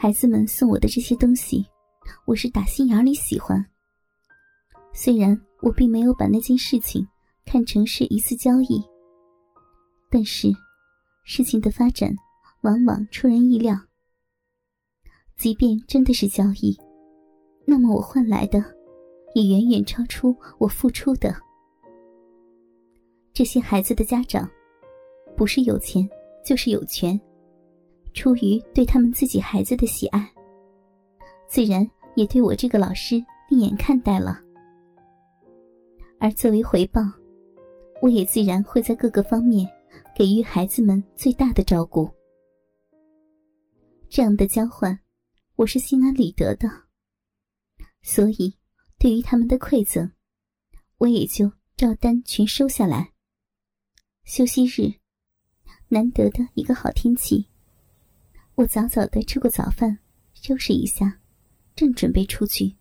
孩子们送我的这些东西，我是打心眼里喜欢。虽然我并没有把那件事情看成是一次交易，但是事情的发展往往出人意料。即便真的是交易，那么我换来的也远远超出我付出的。这些孩子的家长，不是有钱，就是有权。出于对他们自己孩子的喜爱，自然也对我这个老师另眼看待了。而作为回报，我也自然会在各个方面给予孩子们最大的照顾。这样的交换，我是心安理得的。所以，对于他们的馈赠，我也就照单全收下来。休息日，难得的一个好天气。我早早的吃过早饭，收拾一下，正准备出去，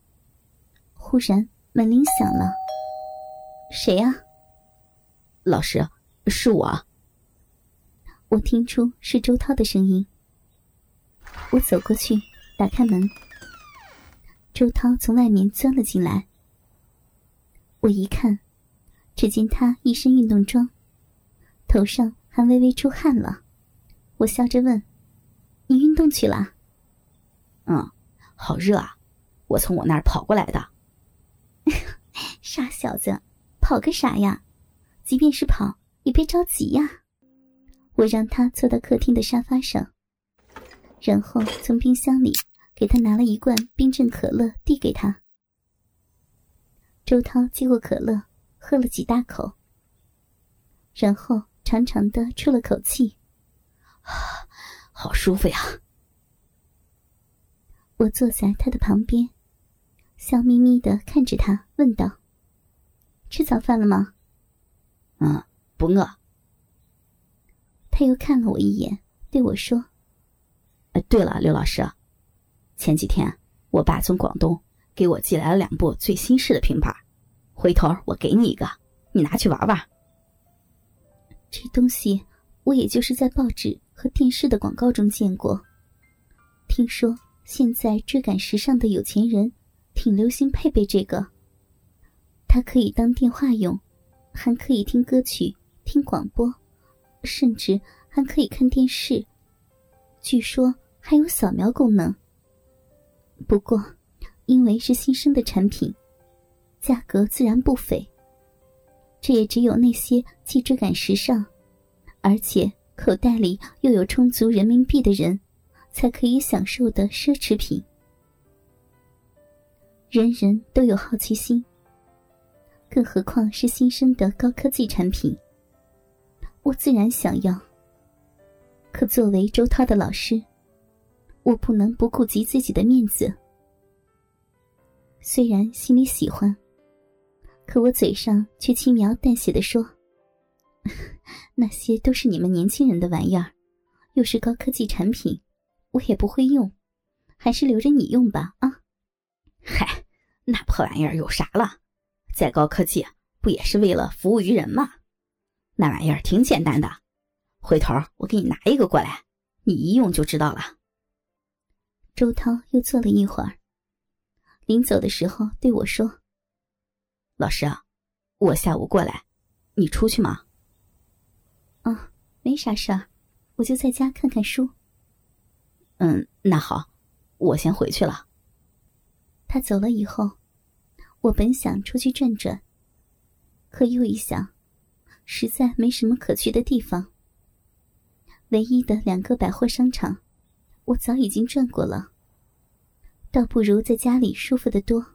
忽然门铃响了。谁呀？老师，是我。我听出是周涛的声音。我走过去，打开门。周涛从外面钻了进来。我一看，只见他一身运动装，头上还微微出汗了。我笑着问。你运动去了？嗯，好热啊！我从我那儿跑过来的。傻小子，跑个啥呀？即便是跑，也别着急呀。我让他坐到客厅的沙发上，然后从冰箱里给他拿了一罐冰镇可乐，递给他。周涛接过可乐，喝了几大口，然后长长的出了口气。好舒服呀！我坐在他的旁边，笑眯眯的看着他，问道：“吃早饭了吗？”“嗯，不饿。”他又看了我一眼，对我说：“哎，对了，刘老师，前几天我爸从广东给我寄来了两部最新式的平板，回头我给你一个，你拿去玩玩。”这东西，我也就是在报纸。和电视的广告中见过。听说现在追赶时尚的有钱人挺流行配备这个。它可以当电话用，还可以听歌曲、听广播，甚至还可以看电视。据说还有扫描功能。不过，因为是新生的产品，价格自然不菲。这也只有那些既追赶时尚，而且。口袋里又有充足人民币的人，才可以享受的奢侈品。人人都有好奇心，更何况是新生的高科技产品。我自然想要。可作为周涛的老师，我不能不顾及自己的面子。虽然心里喜欢，可我嘴上却轻描淡写的说。那些都是你们年轻人的玩意儿，又是高科技产品，我也不会用，还是留着你用吧。啊，嗨，那破玩意儿有啥了？再高科技，不也是为了服务于人吗？那玩意儿挺简单的，回头我给你拿一个过来，你一用就知道了。周涛又坐了一会儿，临走的时候对我说：“老师啊，我下午过来，你出去吗？”哦，没啥事儿，我就在家看看书。嗯，那好，我先回去了。他走了以后，我本想出去转转，可又一想，实在没什么可去的地方。唯一的两个百货商场，我早已经转过了，倒不如在家里舒服的多。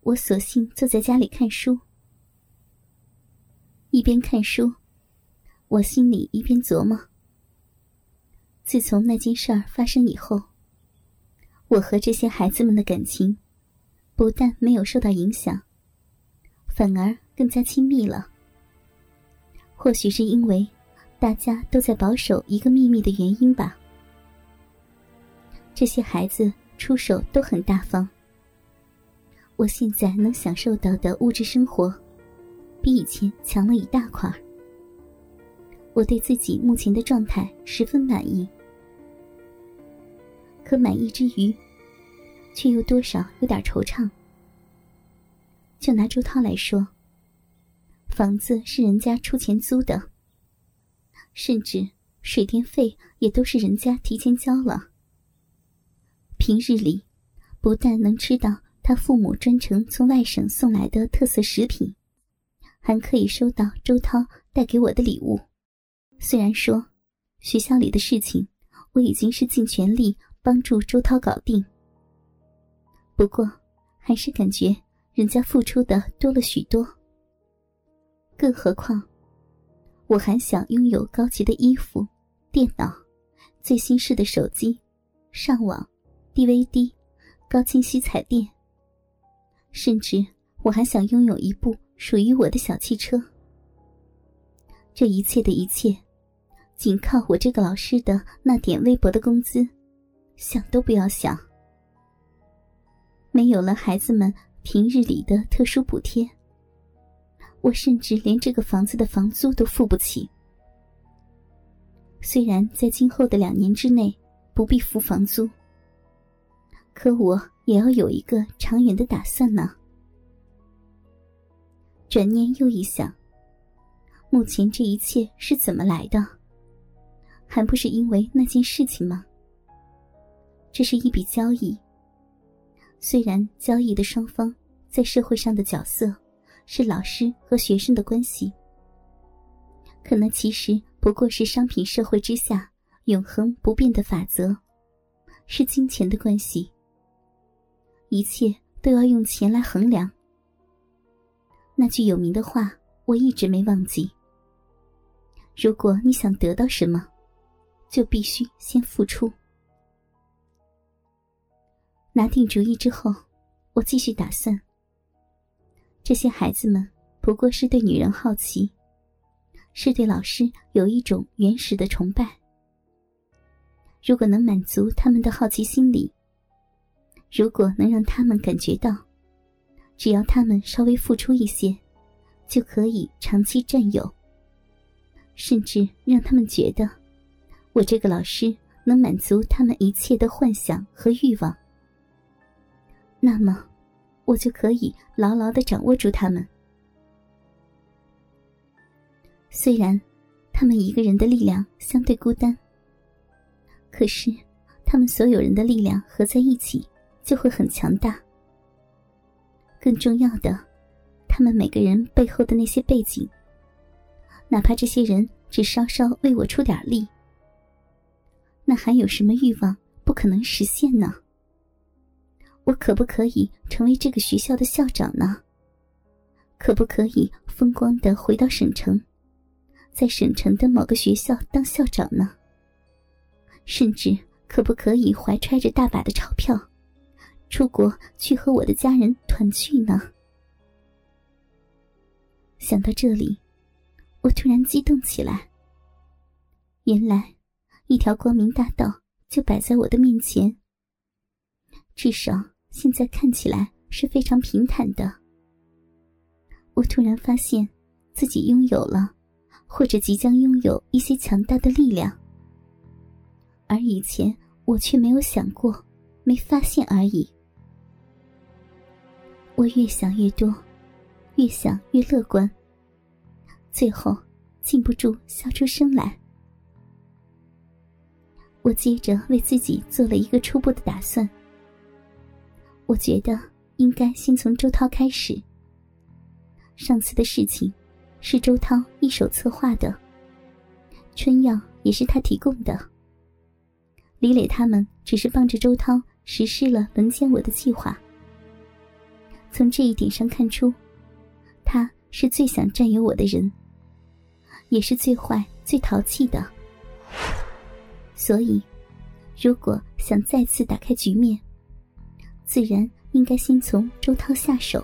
我索性坐在家里看书，一边看书。我心里一边琢磨：自从那件事儿发生以后，我和这些孩子们的感情不但没有受到影响，反而更加亲密了。或许是因为大家都在保守一个秘密的原因吧。这些孩子出手都很大方，我现在能享受到的物质生活，比以前强了一大块儿。我对自己目前的状态十分满意。可满意之余，却又多少有点惆怅。就拿周涛来说，房子是人家出钱租的，甚至水电费也都是人家提前交了。平日里，不但能吃到他父母专程从外省送来的特色食品，还可以收到周涛带给我的礼物。虽然说学校里的事情，我已经是尽全力帮助周涛搞定，不过还是感觉人家付出的多了许多。更何况，我还想拥有高级的衣服、电脑、最新式的手机、上网、DVD、高清晰彩电，甚至我还想拥有一部属于我的小汽车。这一切的一切。仅靠我这个老师的那点微薄的工资，想都不要想。没有了孩子们平日里的特殊补贴，我甚至连这个房子的房租都付不起。虽然在今后的两年之内不必付房租，可我也要有一个长远的打算呢。转念又一想，目前这一切是怎么来的？还不是因为那件事情吗？这是一笔交易。虽然交易的双方在社会上的角色是老师和学生的关系，可那其实不过是商品社会之下永恒不变的法则，是金钱的关系。一切都要用钱来衡量。那句有名的话，我一直没忘记：如果你想得到什么。就必须先付出。拿定主意之后，我继续打算。这些孩子们不过是对女人好奇，是对老师有一种原始的崇拜。如果能满足他们的好奇心理，如果能让他们感觉到，只要他们稍微付出一些，就可以长期占有，甚至让他们觉得。我这个老师能满足他们一切的幻想和欲望，那么我就可以牢牢的掌握住他们。虽然他们一个人的力量相对孤单，可是他们所有人的力量合在一起就会很强大。更重要的，他们每个人背后的那些背景，哪怕这些人只稍稍为我出点力。还有什么欲望不可能实现呢？我可不可以成为这个学校的校长呢？可不可以风光的回到省城，在省城的某个学校当校长呢？甚至可不可以怀揣着大把的钞票，出国去和我的家人团聚呢？想到这里，我突然激动起来。原来。一条光明大道就摆在我的面前，至少现在看起来是非常平坦的。我突然发现自己拥有了，或者即将拥有一些强大的力量，而以前我却没有想过，没发现而已。我越想越多，越想越乐观，最后禁不住笑出声来。我接着为自己做了一个初步的打算。我觉得应该先从周涛开始。上次的事情是周涛一手策划的，春药也是他提供的。李磊他们只是帮着周涛实施了轮奸我的计划。从这一点上看出，他是最想占有我的人，也是最坏、最淘气的。所以，如果想再次打开局面，自然应该先从周涛下手。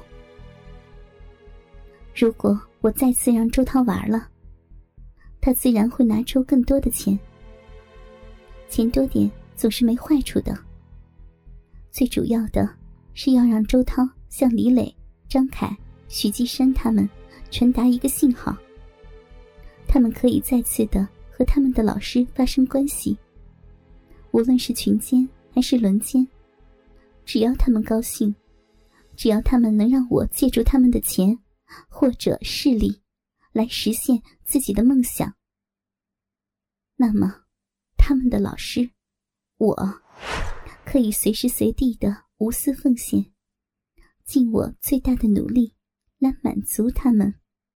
如果我再次让周涛玩了，他自然会拿出更多的钱。钱多点总是没坏处的。最主要的是要让周涛向李磊、张凯、徐继山他们传达一个信号，他们可以再次的。和他们的老师发生关系，无论是群奸还是轮奸，只要他们高兴，只要他们能让我借助他们的钱或者势力来实现自己的梦想，那么他们的老师，我可以随时随地的无私奉献，尽我最大的努力来满足他们。